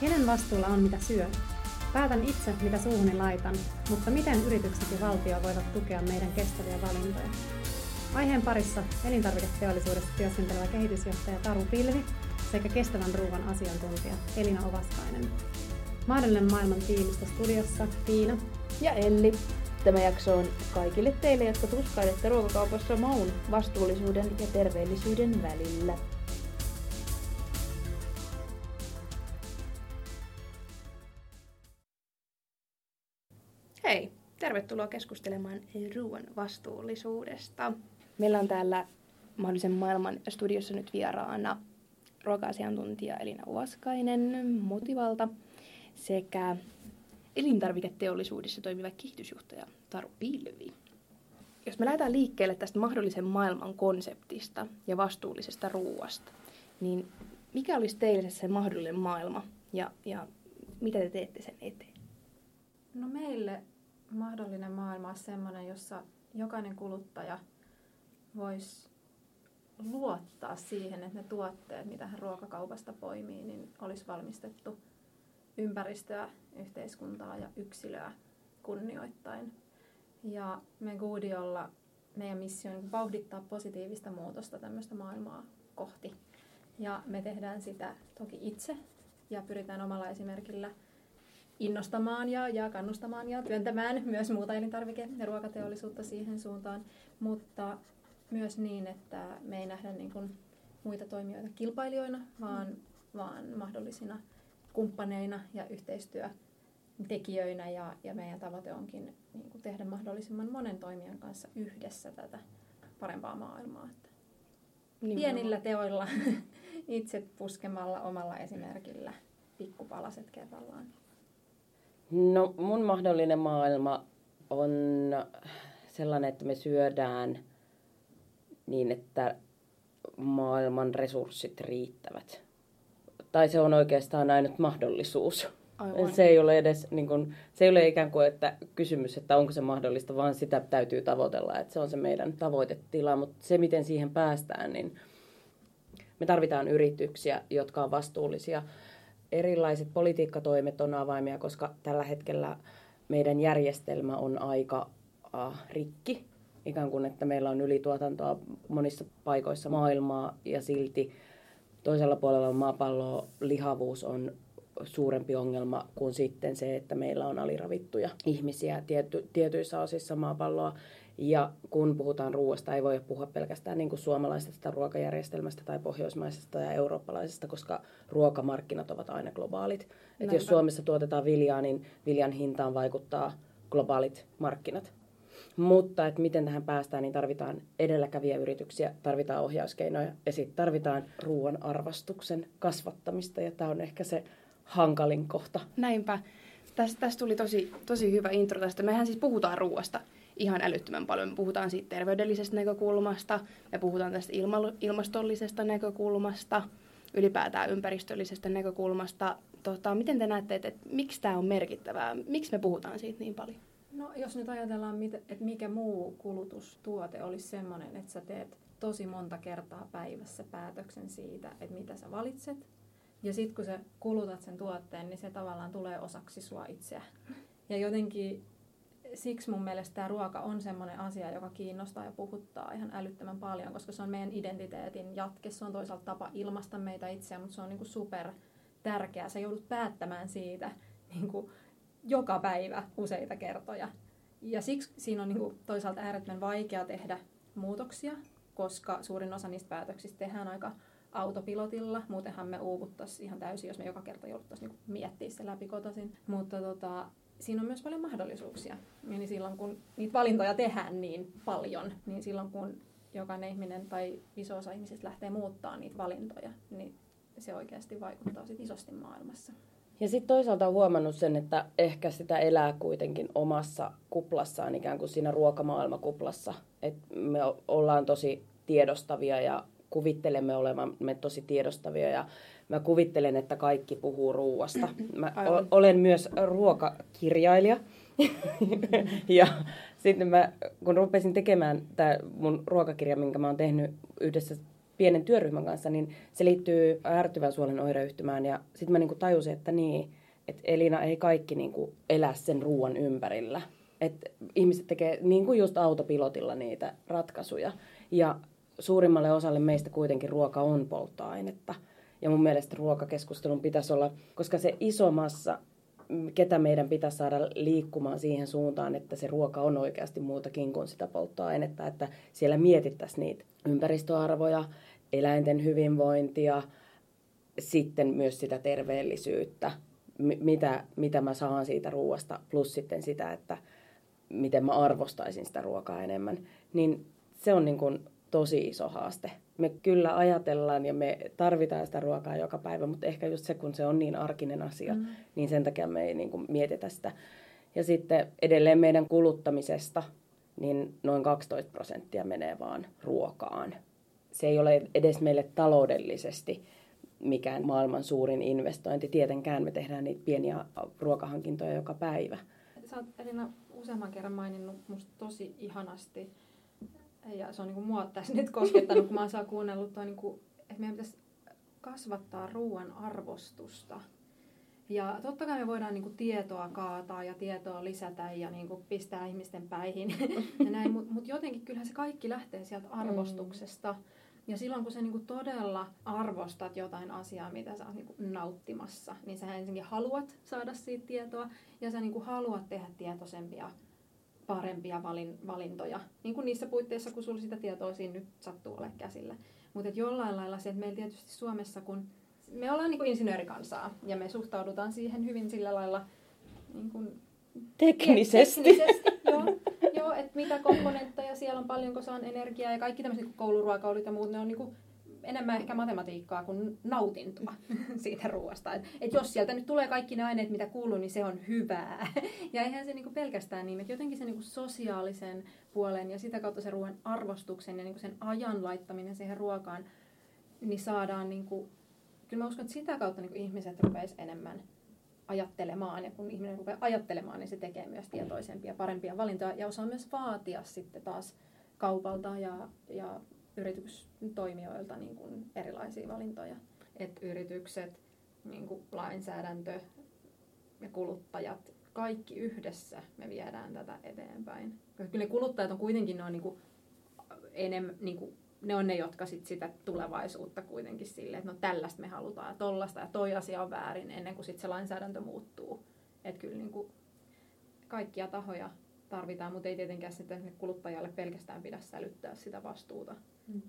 Kenen vastuulla on mitä syön? Päätän itse, mitä suuhuni laitan, mutta miten yritykset ja valtio voivat tukea meidän kestäviä valintoja? Aiheen parissa elintarviketeollisuudessa työskentelevä kehitysjohtaja Taru Pilvi sekä kestävän ruoan asiantuntija Elina Ovaskainen. Mahdollinen maailman tiimistä studiossa Tiina ja Elli. Tämä jakso on kaikille teille, jotka tuskailette ruokakaupassa maun, vastuullisuuden ja terveellisyyden välillä. Tervetuloa keskustelemaan ruoan vastuullisuudesta. Meillä on täällä mahdollisen maailman studiossa nyt vieraana ruoka-asiantuntija Elina Uvaskainen Motivalta sekä elintarviketeollisuudessa toimiva kehitysjohtaja Taru Pilvi. Jos me lähdetään liikkeelle tästä mahdollisen maailman konseptista ja vastuullisesta ruuasta, niin mikä olisi teille se mahdollinen maailma ja, ja mitä te teette sen eteen? No meille mahdollinen maailma on sellainen, jossa jokainen kuluttaja voisi luottaa siihen, että ne tuotteet, mitä hän ruokakaupasta poimii, niin olisi valmistettu ympäristöä, yhteiskuntaa ja yksilöä kunnioittain. Ja me Goodiolla meidän missio on vauhdittaa positiivista muutosta tämmöistä maailmaa kohti. Ja me tehdään sitä toki itse ja pyritään omalla esimerkillä innostamaan ja, ja kannustamaan ja työntämään myös muuta elintarvike- ja ruokateollisuutta siihen suuntaan, mutta myös niin, että me ei nähdä niin kuin muita toimijoita kilpailijoina, vaan, mm. vaan mahdollisina kumppaneina ja yhteistyötekijöinä ja, ja meidän tavoite onkin niin kuin tehdä mahdollisimman monen toimijan kanssa yhdessä tätä parempaa maailmaa. Että pienillä teoilla itse puskemalla omalla esimerkillä pikkupalaset kerrallaan. No mun mahdollinen maailma on sellainen, että me syödään niin, että maailman resurssit riittävät. Tai se on oikeastaan ainut mahdollisuus. Aivan. Se ei ole edes niin kuin, se ei ole ikään kuin että kysymys, että onko se mahdollista, vaan sitä täytyy tavoitella, että se on se meidän tavoitetila. Mutta se, miten siihen päästään, niin me tarvitaan yrityksiä, jotka on vastuullisia erilaiset politiikkatoimet on avaimia, koska tällä hetkellä meidän järjestelmä on aika uh, rikki. Ikään kuin, että meillä on ylituotantoa monissa paikoissa maailmaa ja silti toisella puolella maapalloa lihavuus on suurempi ongelma kuin sitten se, että meillä on aliravittuja ihmisiä tiety, tietyissä osissa maapalloa. Ja kun puhutaan ruoasta, ei voi puhua pelkästään niin kuin suomalaisesta ruokajärjestelmästä tai pohjoismaisesta ja eurooppalaisesta, koska ruokamarkkinat ovat aina globaalit. Et jos Suomessa tuotetaan viljaa, niin viljan hintaan vaikuttaa globaalit markkinat. Mutta että miten tähän päästään, niin tarvitaan edelläkävijäyrityksiä, tarvitaan ohjauskeinoja ja sitten tarvitaan ruoan arvostuksen kasvattamista. Ja tämä on ehkä se hankalin kohta. Näinpä. Tästä, tästä tuli tosi, tosi hyvä intro tästä. Mehän siis puhutaan ruoasta ihan älyttömän paljon. Me puhutaan siitä terveydellisestä näkökulmasta, me puhutaan tästä ilma- ilmastollisesta näkökulmasta, ylipäätään ympäristöllisestä näkökulmasta. Tota, miten te näette, että, että miksi tämä on merkittävää? Miksi me puhutaan siitä niin paljon? No jos nyt ajatellaan, että mikä muu kulutustuote olisi sellainen, että sä teet tosi monta kertaa päivässä päätöksen siitä, että mitä sä valitset. Ja sitten kun sä kulutat sen tuotteen, niin se tavallaan tulee osaksi sua itseä. Ja jotenkin siksi mun mielestä tämä ruoka on semmoinen asia, joka kiinnostaa ja puhuttaa ihan älyttömän paljon, koska se on meidän identiteetin jatke. Se on toisaalta tapa ilmaista meitä itseä, mutta se on niinku super tärkeää. Sä joudut päättämään siitä niinku joka päivä useita kertoja. Ja siksi siinä on niinku toisaalta äärettömän vaikea tehdä muutoksia, koska suurin osa niistä päätöksistä tehdään aika autopilotilla. Muutenhan me uuvuttaisiin ihan täysin, jos me joka kerta jouduttaisiin niinku miettiä se läpikotasin. Mutta tota, siinä on myös paljon mahdollisuuksia. Niin silloin kun niitä valintoja tehdään niin paljon, niin silloin kun jokainen ihminen tai iso osa ihmisistä lähtee muuttaa niitä valintoja, niin se oikeasti vaikuttaa sit isosti maailmassa. Ja sitten toisaalta on huomannut sen, että ehkä sitä elää kuitenkin omassa kuplassaan, ikään kuin siinä ruokamaailmakuplassa. Että me ollaan tosi tiedostavia ja kuvittelemme olevamme tosi tiedostavia ja mä kuvittelen, että kaikki puhuu ruuasta. Mä olen myös ruokakirjailija. ja sitten mä, kun rupesin tekemään tämä mun ruokakirja, minkä mä oon tehnyt yhdessä pienen työryhmän kanssa, niin se liittyy äärettyvän suolen oireyhtymään. Ja sitten mä niin kuin tajusin, että niin, että Elina ei kaikki niin kuin elä sen ruoan ympärillä. Että ihmiset tekee niin kuin just autopilotilla niitä ratkaisuja. Ja suurimmalle osalle meistä kuitenkin ruoka on polttoainetta. Ja mun mielestä ruokakeskustelun pitäisi olla, koska se iso massa, ketä meidän pitäisi saada liikkumaan siihen suuntaan, että se ruoka on oikeasti muutakin kuin sitä polttoainetta, että siellä mietittäisiin niitä ympäristöarvoja, eläinten hyvinvointia, sitten myös sitä terveellisyyttä, mitä, mitä mä saan siitä ruoasta, plus sitten sitä, että miten mä arvostaisin sitä ruokaa enemmän, niin se on niin kuin tosi iso haaste. Me kyllä ajatellaan ja me tarvitaan sitä ruokaa joka päivä, mutta ehkä just se, kun se on niin arkinen asia, mm. niin sen takia me ei niin kuin mietitä sitä. Ja sitten edelleen meidän kuluttamisesta, niin noin 12 prosenttia menee vaan ruokaan. Se ei ole edes meille taloudellisesti mikään maailman suurin investointi. Tietenkään me tehdään niitä pieniä ruokahankintoja joka päivä. Sä oot Elina useamman kerran maininnut musta tosi ihanasti ja se on niin mua tässä nyt koskettanut, kun mä oon kuunnellut, toi, niin kuin, että meidän pitäisi kasvattaa ruoan arvostusta. Ja totta kai me voidaan niin kuin, tietoa kaataa ja tietoa lisätä ja niin kuin, pistää ihmisten päihin ja näin, mutta mut jotenkin kyllähän se kaikki lähtee sieltä mm. arvostuksesta. Mm. Ja silloin kun sä niin kuin, todella arvostat jotain asiaa, mitä sä oot niin kuin, nauttimassa, niin sä ensinnäkin haluat saada siitä tietoa ja sä niin kuin, haluat tehdä tietoisempia parempia valin, valintoja. Niin kuin niissä puitteissa, kun sulla sitä tietoa siinä nyt sattuu olemaan käsillä. Mutta jollain lailla se, että meillä tietysti Suomessa, kun me ollaan niin kuin insinöörikansaa ja me suhtaudutaan siihen hyvin sillä lailla niin kuin teknisesti. teknisesti joo, joo että mitä komponentteja siellä on, paljonko saan energiaa ja kaikki tämmöiset niin kouluruokailut ja muut, ne on niin kuin enemmän ehkä matematiikkaa kuin nautintoa siitä ruoasta. Et, et jos sieltä nyt tulee kaikki ne aineet, mitä kuuluu, niin se on hyvää. Ja eihän se niinku pelkästään niin, että jotenkin se niinku sosiaalisen puolen ja sitä kautta se ruoan arvostuksen ja niinku sen ajan laittaminen siihen ruokaan, niin saadaan, niinku, kyllä mä uskon, että sitä kautta niinku ihmiset rupeaisi enemmän ajattelemaan. Ja kun ihminen rupeaa ajattelemaan, niin se tekee myös tietoisempia, parempia valintoja ja osaa myös vaatia sitten taas kaupalta ja, ja yritystoimijoilta niin kuin erilaisia valintoja. Että yritykset, niin kuin lainsäädäntö ja kuluttajat, kaikki yhdessä me viedään tätä eteenpäin. Kyllä kuluttajat on kuitenkin ne on niin kuin enemmän, niin kuin, ne on ne, jotka sit sitä tulevaisuutta kuitenkin sille, että no tällaista me halutaan ja tollasta ja toi asia on väärin ennen kuin sit se lainsäädäntö muuttuu. Että kyllä niin kuin kaikkia tahoja tarvitaan, mutta ei tietenkään sitten kuluttajalle pelkästään pidä sälyttää sitä vastuuta mm.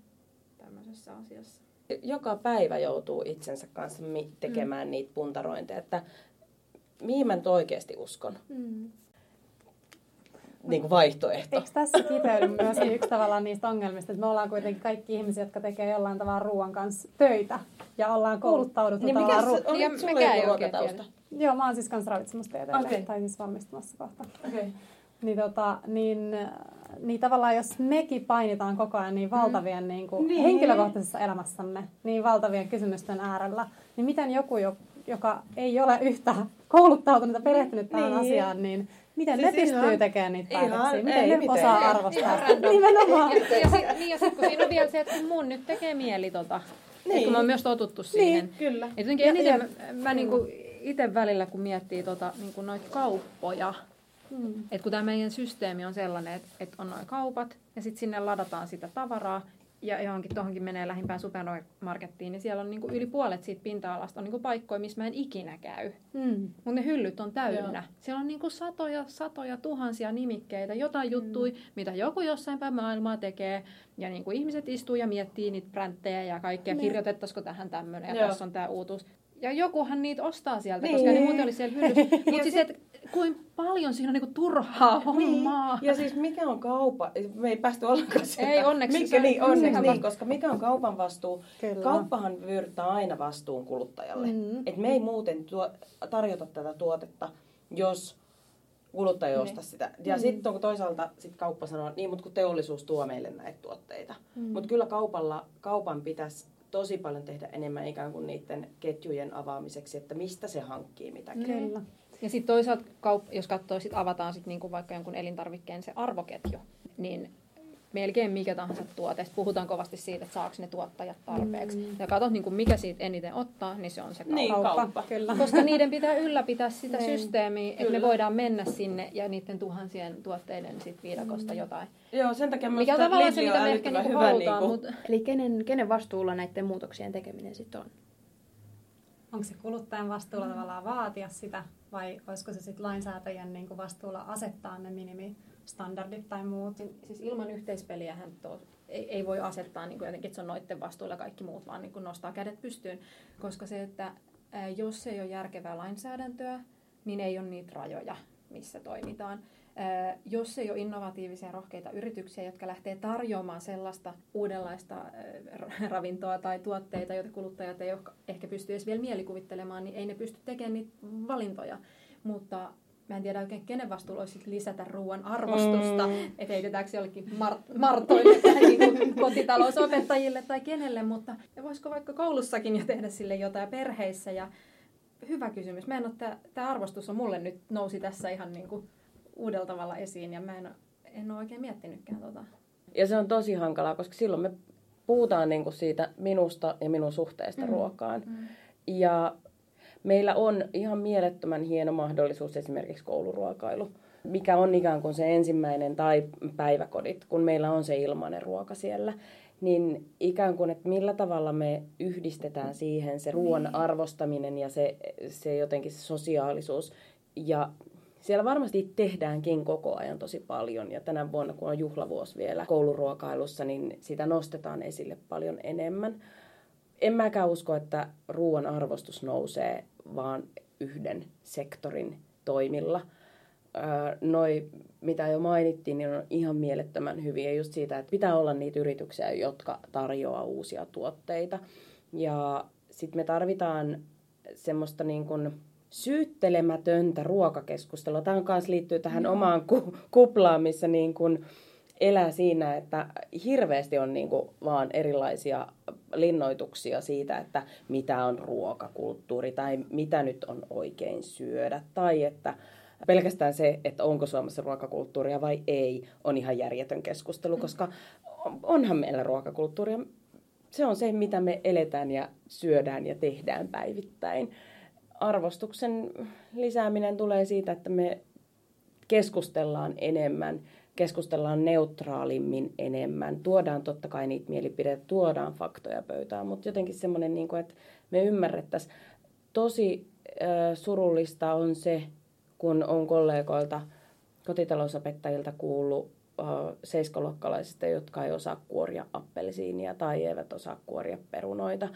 tämmöisessä asiassa. Joka päivä joutuu itsensä kanssa tekemään mm. niitä puntarointeja, että mihin mä nyt oikeasti uskon. Mm. Niin kuin vaihtoehto. Eikö tässä kiteydy myös yksi tavallaan niistä ongelmista, että me ollaan kuitenkin kaikki ihmisiä, jotka tekee jollain tavalla ruoan kanssa töitä ja ollaan kouluttauduttu niin mikä se, oliko sulla joku ruokatausta? Joo, mä oon siis kanssa ravitsemustieteellinen, okay. tai siis valmistumassa kohta. Okay. Niin, tota, niin, niin tavallaan jos mekin painitaan koko ajan niin valtavien mm. niin kuin niin. henkilökohtaisessa elämässämme, niin valtavien kysymysten äärellä, niin miten joku, joka ei ole yhtä kouluttautunut ja perehtynyt tähän niin. asiaan, niin miten siis ne pystyy ihan, tekemään niitä päätöksiä? Miten ei, ne osaa arvostaa? Nimenomaan. Ja, ja, sit, niin, ja sitten kun siinä on vielä se, että mun nyt tekee mieli tota. Niin. kun mä oon myös totuttu siihen. Niin, kyllä. Et jotenkin eniten ja, mä, mä niinku itse välillä, kun miettii tota, niinku noita kauppoja, Mm. Et kun tämä meidän systeemi on sellainen, että et on noin kaupat ja sitten sinne ladataan sitä tavaraa ja johonkin tuohonkin menee lähimpään supermarkettiin, niin siellä on niinku yli puolet siitä pinta-alasta on niinku paikkoja, missä mä en ikinä käy. Mm. Mutta ne hyllyt on täynnä. Joo. Siellä on niinku satoja, satoja, tuhansia nimikkeitä, jotain mm. juttui, mitä joku jossain päin maailmaa tekee. Ja niinku ihmiset istuu ja miettii niitä bränttejä ja kaikkea, niin. kirjoitettaisiko tähän tämmöinen ja tässä on tämä uutuus. Ja jokuhan niitä ostaa sieltä, niin. koska ne muuten oli siellä hyllyssä. Mutta siis, että kuin paljon siinä on niinku turhaa hommaa. Niin. Ja siis mikä on kaupa, me ei päästy ollenkaan sieltä. Ei onneksi. Mikä, niin, onneksi niin, koska mikä on kaupan vastuu? Kyllä. Kauppahan vyöryttää aina vastuun kuluttajalle. Mm-hmm. Et me ei muuten tuo, tarjota tätä tuotetta, jos kuluttaja niin. ostaa sitä. Ja mm. sitten kun toisaalta sit kauppa sanoo, niin mutta kun teollisuus tuo meille näitä tuotteita. Mm. Mutta kyllä kaupalla, kaupan pitäisi tosi paljon tehdä enemmän ikään kuin niiden ketjujen avaamiseksi, että mistä se hankkii mitäkin. Kyllä. Ja sitten toisaalta, kaup- jos katsoo, sit avataan sit niinku vaikka jonkun elintarvikkeen se arvoketju, niin melkein mikä tahansa tuote. Puhutaan kovasti siitä, että saako ne tuottajat tarpeeksi. Mm. Ja katsot, niin kuin mikä siitä eniten ottaa, niin se on se kauppa. Niin, kauppa. Kyllä. Koska niiden pitää ylläpitää sitä Niin. systeemiä, että me voidaan mennä sinne ja niiden tuhansien tuotteiden sit viidakosta jotain. Joo, sen takia Mikä on minusta tavallaan se, mitä me ehkä niinku halutaan, niinku, mutta Eli kenen, kenen vastuulla näiden muutoksien tekeminen sitten on? Onko se kuluttajan vastuulla tavallaan vaatia sitä, vai olisiko se sitten lainsäätäjän niin kuin vastuulla asettaa ne minimistandardit tai muut? siis ilman yhteispeliähän to, ei, ei voi asettaa niin kuin jotenkin, että se on noiden vastuulla kaikki muut, vaan niin kuin nostaa kädet pystyyn. Koska se, että jos ei ole järkevää lainsäädäntöä, niin ei ole niitä rajoja, missä toimitaan. Jos ei ole innovatiivisia rohkeita yrityksiä, jotka lähtee tarjoamaan sellaista uudenlaista ravintoa tai tuotteita, joita kuluttajat ei ehkä pysty edes vielä mielikuvittelemaan, niin ei ne pysty tekemään niitä valintoja. Mutta mä en tiedä oikein, kenen vastuulla olisi lisätä ruoan arvostusta, mm. että heitetäänkö jollekin mar- martoille tai niin kotitalousopettajille tai kenelle, mutta voisiko vaikka koulussakin jo tehdä sille jotain perheissä ja hyvä kysymys. Mä en ole, tämä arvostus on mulle nyt nousi tässä ihan niin kuin uudella tavalla esiin ja mä en, en ole oikein miettinytkään tota. Ja se on tosi hankalaa, koska silloin me puhutaan niin kuin siitä minusta ja minun suhteesta mm. ruokaan. Mm. Ja meillä on ihan mielettömän hieno mahdollisuus esimerkiksi kouluruokailu, mikä on ikään kuin se ensimmäinen tai päiväkodit, kun meillä on se ilmainen ruoka siellä. Niin ikään kuin, että millä tavalla me yhdistetään siihen se ruoan arvostaminen ja se, se jotenkin se sosiaalisuus. Ja siellä varmasti tehdäänkin koko ajan tosi paljon ja tänä vuonna, kun on juhlavuosi vielä kouluruokailussa, niin sitä nostetaan esille paljon enemmän. En mäkään usko, että ruoan arvostus nousee vaan yhden sektorin toimilla. Noi, mitä jo mainittiin, niin on ihan mielettömän hyviä just siitä, että pitää olla niitä yrityksiä, jotka tarjoaa uusia tuotteita. Ja sitten me tarvitaan semmoista niin kuin syyttelemätöntä ruokakeskustelua. Tämä myös liittyy tähän no. omaan ku- kuplaan, missä niin kuin elää siinä, että hirveästi on niin kuin vaan erilaisia linnoituksia siitä, että mitä on ruokakulttuuri tai mitä nyt on oikein syödä. Tai että pelkästään se, että onko Suomessa ruokakulttuuria vai ei, on ihan järjetön keskustelu, koska onhan meillä ruokakulttuuria. Se on se, mitä me eletään ja syödään ja tehdään päivittäin arvostuksen lisääminen tulee siitä, että me keskustellaan enemmän, keskustellaan neutraalimmin enemmän, tuodaan totta kai niitä mielipiteitä, tuodaan faktoja pöytään, mutta jotenkin semmoinen, niin että me ymmärrettäisiin. Tosi äh, surullista on se, kun on kollegoilta, kotitalousopettajilta kuullut äh, seiskoluokkalaisista, jotka ei osaa kuoria appelsiinia tai eivät osaa kuoria perunoita.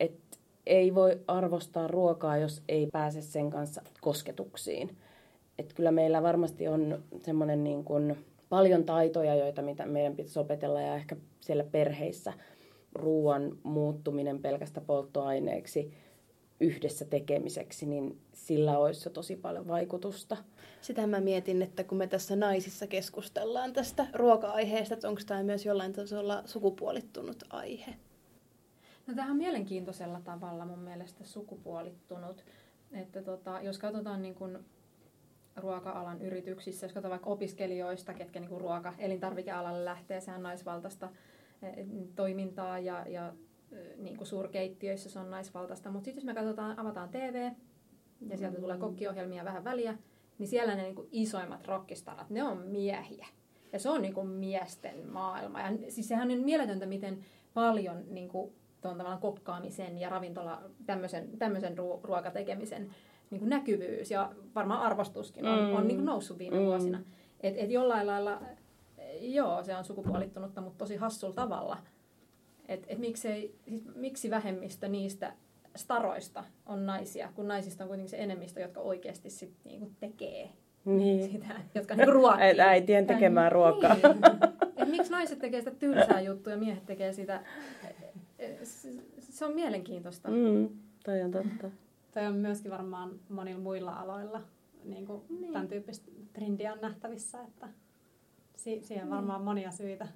Että ei voi arvostaa ruokaa, jos ei pääse sen kanssa kosketuksiin. Et kyllä meillä varmasti on semmoinen niin kuin paljon taitoja, joita mitä meidän pitäisi opetella ja ehkä siellä perheissä ruoan muuttuminen pelkästä polttoaineeksi yhdessä tekemiseksi, niin sillä olisi jo tosi paljon vaikutusta. Sitä mä mietin, että kun me tässä naisissa keskustellaan tästä ruoka-aiheesta, että onko tämä myös jollain tasolla sukupuolittunut aihe? No tämähän on mielenkiintoisella tavalla mun mielestä sukupuolittunut. Että tota, jos katsotaan niin kuin ruoka-alan yrityksissä, jos katsotaan vaikka opiskelijoista, ketkä niin kuin ruoka, elintarvikealalle lähtee, sehän on naisvaltaista eh, toimintaa ja, ja eh, niin kuin suurkeittiöissä se on naisvaltaista. Mutta sitten jos me katsotaan, avataan TV ja sieltä tulee kokkiohjelmia vähän väliä, niin siellä ne niin kuin isoimmat rockistarat, ne on miehiä. Ja se on niin kuin miesten maailma. Ja siis sehän on mieletöntä, miten paljon niin kuin tuon tavallaan kokkaamisen ja ravintola, tämmöisen, tämmöisen ruo- ruokatekemisen niin kuin näkyvyys ja varmaan arvostuskin on, mm. on niin kuin noussut viime mm. vuosina. Et, et jollain lailla, joo, se on sukupuolittunutta, mutta tosi hassulla tavalla. Et, et miksei, siis, miksi vähemmistö niistä staroista on naisia, kun naisista on kuitenkin se enemmistö, jotka oikeasti sit niinku tekee niin. sitä, jotka niinku ruokkii. Äitien tekemään ruokaa. Niin. Et miksi naiset tekee sitä tylsää juttua ja miehet tekee sitä se on mielenkiintoista. Mm, toi on totta. Toi on myöskin varmaan monilla muilla aloilla niin kuin niin. tämän tyyppistä trendiä on nähtävissä, että si- siihen on varmaan monia syitä,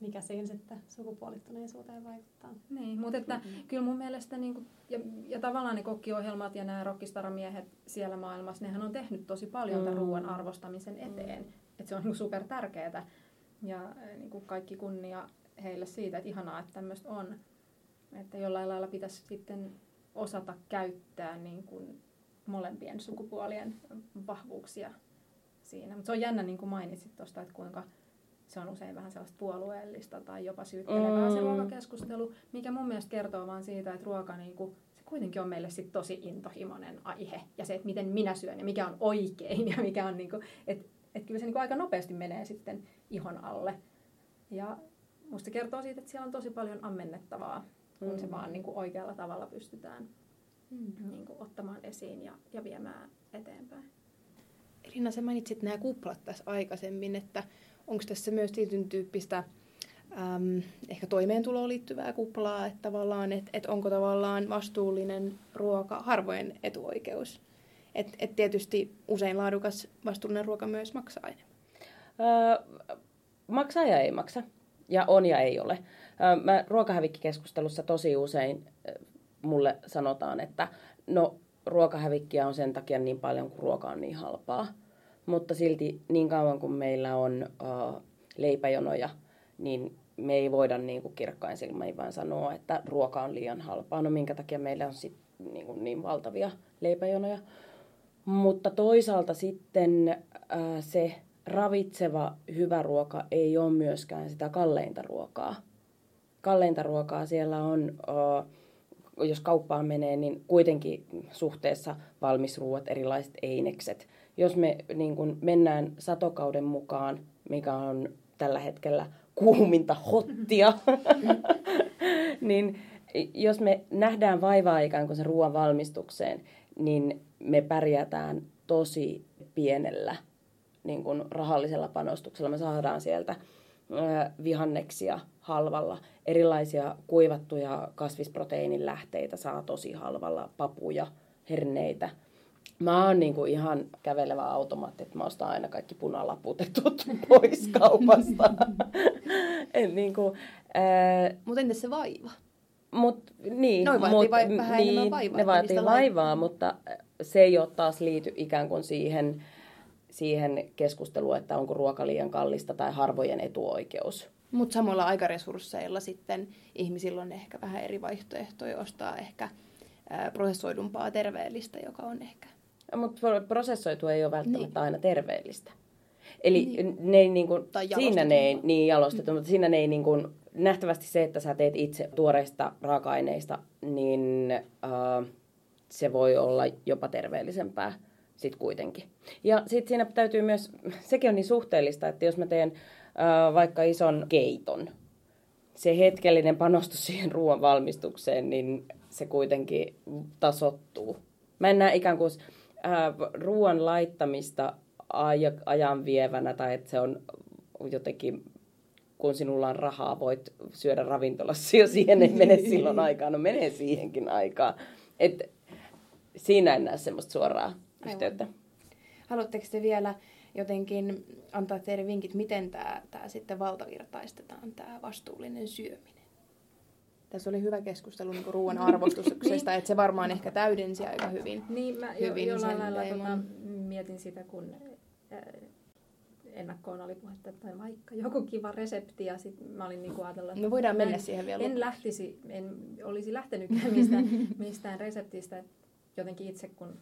mikä siinä sitten sukupuolittuneisuuteen vaikuttaa. Niin, mutta että mm-hmm. kyllä mun mielestä, niin kuin, ja, ja tavallaan ne kokkiohjelmat ja nämä rockistaramiehet siellä maailmassa, nehän on tehnyt tosi paljon mm. tämän ruoan arvostamisen eteen. Mm. Että se on niin super tärkeää. Ja niin kuin kaikki kunnia heille siitä, että ihanaa, että tämmöistä on. Että jollain lailla pitäisi sitten osata käyttää niin kuin molempien sukupuolien vahvuuksia siinä. Mutta se on jännä, niin kuin mainitsit tuosta, että kuinka se on usein vähän sellaista puolueellista tai jopa syyttelevää mm. se ruokakeskustelu, mikä mun mielestä kertoo vaan siitä, että ruoka niin kuin, se kuitenkin on meille sit tosi intohimoinen aihe. Ja se, että miten minä syön ja mikä on oikein ja mikä on, niin kuin, että, että kyllä se niin kuin aika nopeasti menee sitten ihon alle. Ja musta kertoo siitä, että siellä on tosi paljon ammennettavaa, kun mm. se vaan niin kuin oikealla tavalla pystytään mm. niin kuin, ottamaan esiin ja, ja viemään eteenpäin. Elina, sä mainitsit nämä kuplat tässä aikaisemmin, että onko tässä myös tietyn tyyppistä äm, ehkä toimeentuloon liittyvää kuplaa, että tavallaan, että et onko tavallaan vastuullinen ruoka harvojen etuoikeus. Et, et tietysti usein laadukas vastuullinen ruoka myös maksaa enemmän. Öö, maksaa ja ei maksa. Ja on ja ei ole. Mä ruokahävikkikeskustelussa tosi usein mulle sanotaan, että no ruokahävikkiä on sen takia niin paljon, kun ruoka on niin halpaa. Mutta silti niin kauan kuin meillä on uh, leipäjonoja, niin me ei voida niin kuin kirkkain silmäin vaan sanoa, että ruoka on liian halpaa. No minkä takia meillä on sit, niin, kuin niin valtavia leipäjonoja. Mutta toisaalta sitten se ravitseva hyvä ruoka ei ole myöskään sitä kalleinta ruokaa. Kalleinta ruokaa siellä on... Jos kauppaan menee, niin kuitenkin suhteessa valmisruuat, erilaiset einekset. Jos me niin kun mennään satokauden mukaan, mikä on tällä hetkellä kuuminta hottia, niin jos me nähdään vaivaa ikään kuin sen ruoan valmistukseen, niin me pärjätään tosi pienellä niin kuin rahallisella panostuksella. Me saadaan sieltä vihanneksia halvalla. Erilaisia kuivattuja kasvisproteiinin lähteitä saa tosi halvalla, papuja, herneitä. Mä oon niinku ihan kävelevä automaatti, että mä ostan aina kaikki punalaputetut pois kaupasta. niinku, Mutta entäs se vaiva? Mut, niin, Noin vaatii mut, vai, vähän niin, enemmän vaivaa. Ne vaatii vaivaa, mutta se ei ole taas liity ikään kuin siihen, siihen keskusteluun, että onko ruoka liian kallista tai harvojen etuoikeus. Mutta samoilla aikaresursseilla sitten ihmisillä on ehkä vähän eri vaihtoehtoja ostaa ehkä prosessoidumpaa terveellistä, joka on ehkä... Mutta prosessoitu ei ole välttämättä niin. aina terveellistä. Eli niin. ne ei niin kuin, siinä ne ei niin jalostettu, mm. mutta siinä ne ei niin kuin, nähtävästi se, että sä teet itse tuoreista raaka-aineista, niin uh, se voi olla jopa terveellisempää sitten kuitenkin. Ja sitten siinä täytyy myös, sekin on niin suhteellista, että jos mä teen äh, vaikka ison keiton, se hetkellinen panostus siihen ruoan valmistukseen, niin se kuitenkin tasottuu. Mä en näe ikään kuin ruoan laittamista aj- ajan vievänä tai että se on jotenkin kun sinulla on rahaa, voit syödä ravintolassa, jos siihen ei mene silloin aikaa. No menee siihenkin aikaa. Et siinä en näe semmoista suoraa yhteyttä. Haluatteko te vielä jotenkin antaa teille vinkit, miten tämä, tämä sitten valtavirtaistetaan, tämä vastuullinen syöminen? Tässä oli hyvä keskustelu niin ruoan arvostuksesta, niin. että se varmaan ehkä täydensi aika hyvin. Niin, mä hyvin jo, jollain lailla tota, mietin sitä, kun ennakkoon oli puhetta, että vaikka joku kiva resepti ja sitten mä olin niinku ajatellut, että no voidaan mennä siihen vielä. En lähtisi, en olisi lähtenytkään mistään, mistään reseptistä. Jotenkin itse kun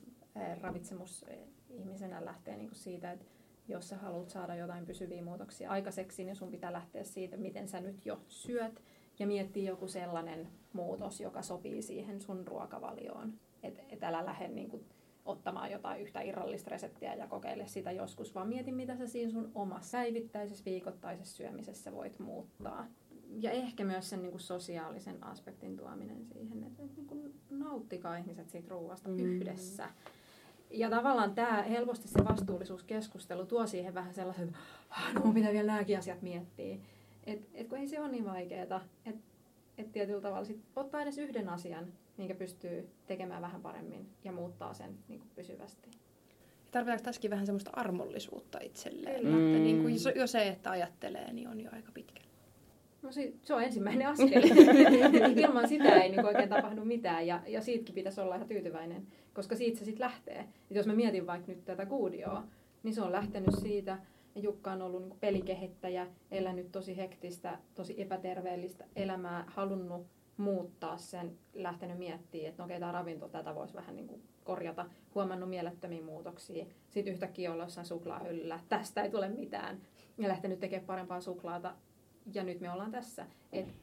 ravitsemus ihmisenä lähtee niin kuin siitä, että jos sä haluat saada jotain pysyviä muutoksia aikaiseksi, niin sun pitää lähteä siitä, miten sä nyt jo syöt ja miettiä joku sellainen muutos, joka sopii siihen sun ruokavalioon. Että et älä lähde niin kuin, ottamaan jotain yhtä irrallista reseptiä ja kokeile sitä joskus, vaan mieti, mitä sä siinä sun omassa päivittäisessä viikoittaisessa syömisessä voit muuttaa. Ja ehkä myös sen niin kuin sosiaalisen aspektin tuominen siihen, että, että niin kuin nauttikaa ihmiset siitä ruoasta mm. yhdessä ja tavallaan tämä helposti se vastuullisuuskeskustelu tuo siihen vähän sellaisen, että ah, no mun pitää vielä nämäkin asiat miettiä. Et, et kun ei se ole niin vaikeaa, että et tietyllä tavalla sit ottaa edes yhden asian, minkä pystyy tekemään vähän paremmin ja muuttaa sen niin kuin pysyvästi. Tarvitaanko tässäkin vähän semmoista armollisuutta itselleen? Mm. Että niin kuin, jo se, että ajattelee, niin on jo aika pitkä. No si- se on ensimmäinen askel. Ilman sitä ei niin oikein tapahdu mitään ja, ja siitäkin pitäisi olla ihan tyytyväinen, koska siitä se sitten lähtee. Et jos mä mietin vaikka nyt tätä kuudioa, niin se on lähtenyt siitä, Ja Jukka on ollut niin pelikehittäjä, elänyt tosi hektistä, tosi epäterveellistä elämää, halunnut muuttaa sen, lähtenyt miettimään, että no okei, tämä ravinto, tätä voisi vähän niin kuin korjata, huomannut mielettömiä muutoksia. Sitten yhtäkkiä olla jossain suklaahyllyllä, tästä ei tule mitään, ja lähtenyt tekemään parempaa suklaata. Ja nyt me ollaan tässä. Et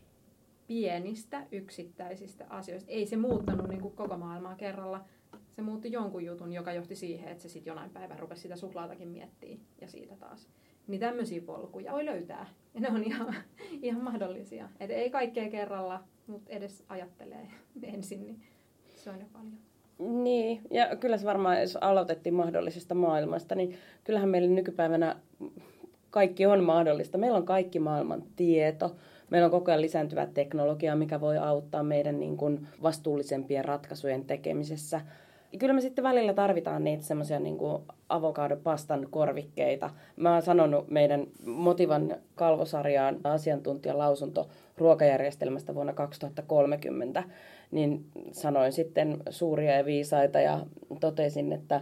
pienistä yksittäisistä asioista. Ei se muuttanut niin kuin koko maailmaa kerralla. Se muutti jonkun jutun, joka johti siihen, että se sitten jonain päivän rupesi sitä suklaatakin miettiä ja siitä taas. Niin tämmöisiä polkuja voi löytää. Ja ne on ihan, ihan mahdollisia. Et ei kaikkea kerralla, mutta edes ajattelee ensin, niin se on jo paljon. Niin, ja kyllä se varmaan, jos aloitettiin mahdollisesta maailmasta, niin kyllähän meillä nykypäivänä kaikki on mahdollista. Meillä on kaikki maailman tieto, meillä on koko ajan lisääntyvä teknologia, mikä voi auttaa meidän niin kuin vastuullisempien ratkaisujen tekemisessä. Ja kyllä me sitten välillä tarvitaan niitä semmoisia niin avokadopastan korvikkeita. Mä oon sanonut meidän Motivan kalvosarjaan asiantuntijalausunto ruokajärjestelmästä vuonna 2030, niin sanoin sitten suuria ja viisaita ja totesin, että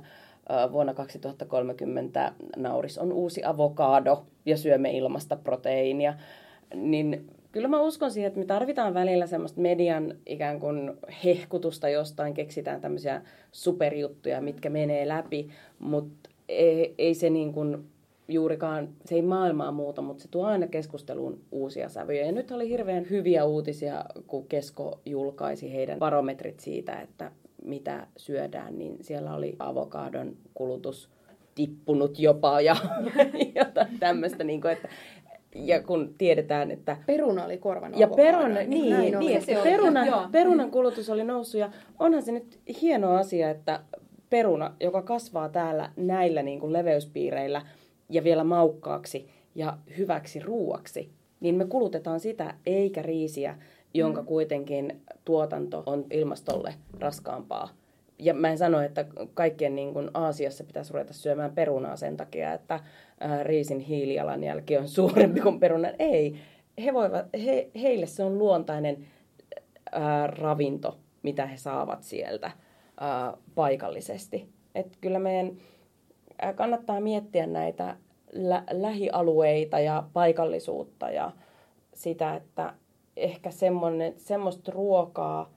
vuonna 2030 nauris on uusi avokado ja syömme ilmasta proteiinia. Niin kyllä mä uskon siihen, että me tarvitaan välillä semmoista median ikään kuin hehkutusta jostain, keksitään tämmöisiä superjuttuja, mitkä menee läpi, mutta ei, ei se niin kuin juurikaan, se ei maailmaa muuta, mutta se tuo aina keskusteluun uusia sävyjä. Ja nyt oli hirveän hyviä uutisia, kun Kesko julkaisi heidän barometrit siitä, että mitä syödään, niin siellä oli avokadon kulutus tippunut jopa ja jotain tämmöistä, niin kuin, että ja kun tiedetään, että... Peruna oli korvan Ja peruna, niin, niin, niin että perunan, perunan kulutus oli noussut ja onhan se nyt hieno asia, että peruna, joka kasvaa täällä näillä niin kuin leveyspiireillä ja vielä maukkaaksi ja hyväksi ruuaksi, niin me kulutetaan sitä eikä riisiä, jonka mm. kuitenkin tuotanto on ilmastolle raskaampaa. Ja mä en sano, että kaikkien niin kuin Aasiassa pitäisi ruveta syömään perunaa sen takia, että ää, riisin hiilijalanjälki on suurempi kuin perunan. Ei, he voivat, he, heille se on luontainen ää, ravinto, mitä he saavat sieltä ää, paikallisesti. Et kyllä meidän ää, kannattaa miettiä näitä lä- lähialueita ja paikallisuutta ja sitä, että ehkä semmoista ruokaa,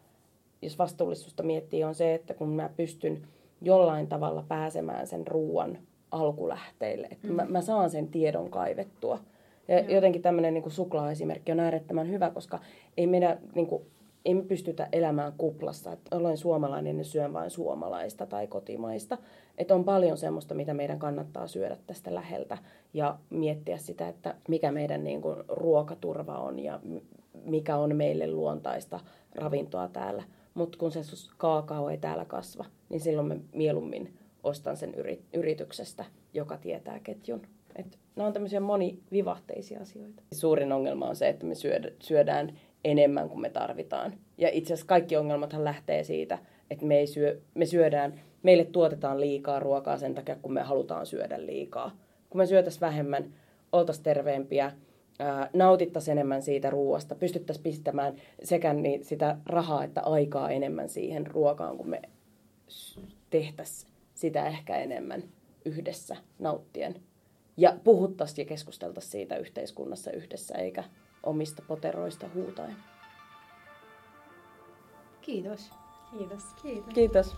jos vastuullisuutta miettii, on se, että kun mä pystyn jollain tavalla pääsemään sen ruoan alkulähteille, että mm. mä, mä saan sen tiedon kaivettua. Ja Joo. jotenkin tämmöinen niin suklaa-esimerkki on äärettömän hyvä, koska ei meidän niin kuin, ei me pystytä elämään kuplassa, että olen suomalainen ja syön vain suomalaista tai kotimaista. Että on paljon semmoista, mitä meidän kannattaa syödä tästä läheltä ja miettiä sitä, että mikä meidän niin kuin, ruokaturva on ja mikä on meille luontaista ravintoa täällä. Mutta kun se kaakao ei täällä kasva, niin silloin me mieluummin ostan sen yrityksestä, joka tietää ketjun. Et nämä on tämmöisiä monivivahteisia asioita. Suurin ongelma on se, että me syödään enemmän kuin me tarvitaan. Ja itse asiassa kaikki ongelmathan lähtee siitä, että me, ei syö, me syödään, meille tuotetaan liikaa ruokaa sen takia, kun me halutaan syödä liikaa. Kun me syötäisiin vähemmän, oltaisiin terveempiä, nautittaisiin enemmän siitä ruoasta, pystyttäisiin pistämään sekä niin sitä rahaa että aikaa enemmän siihen ruokaan, kun me tehtäisiin sitä ehkä enemmän yhdessä nauttien. Ja puhuttaisiin ja keskusteltaisiin siitä yhteiskunnassa yhdessä, eikä omista poteroista huutaen. Kiitos. Kiitos. Kiitos. Kiitos.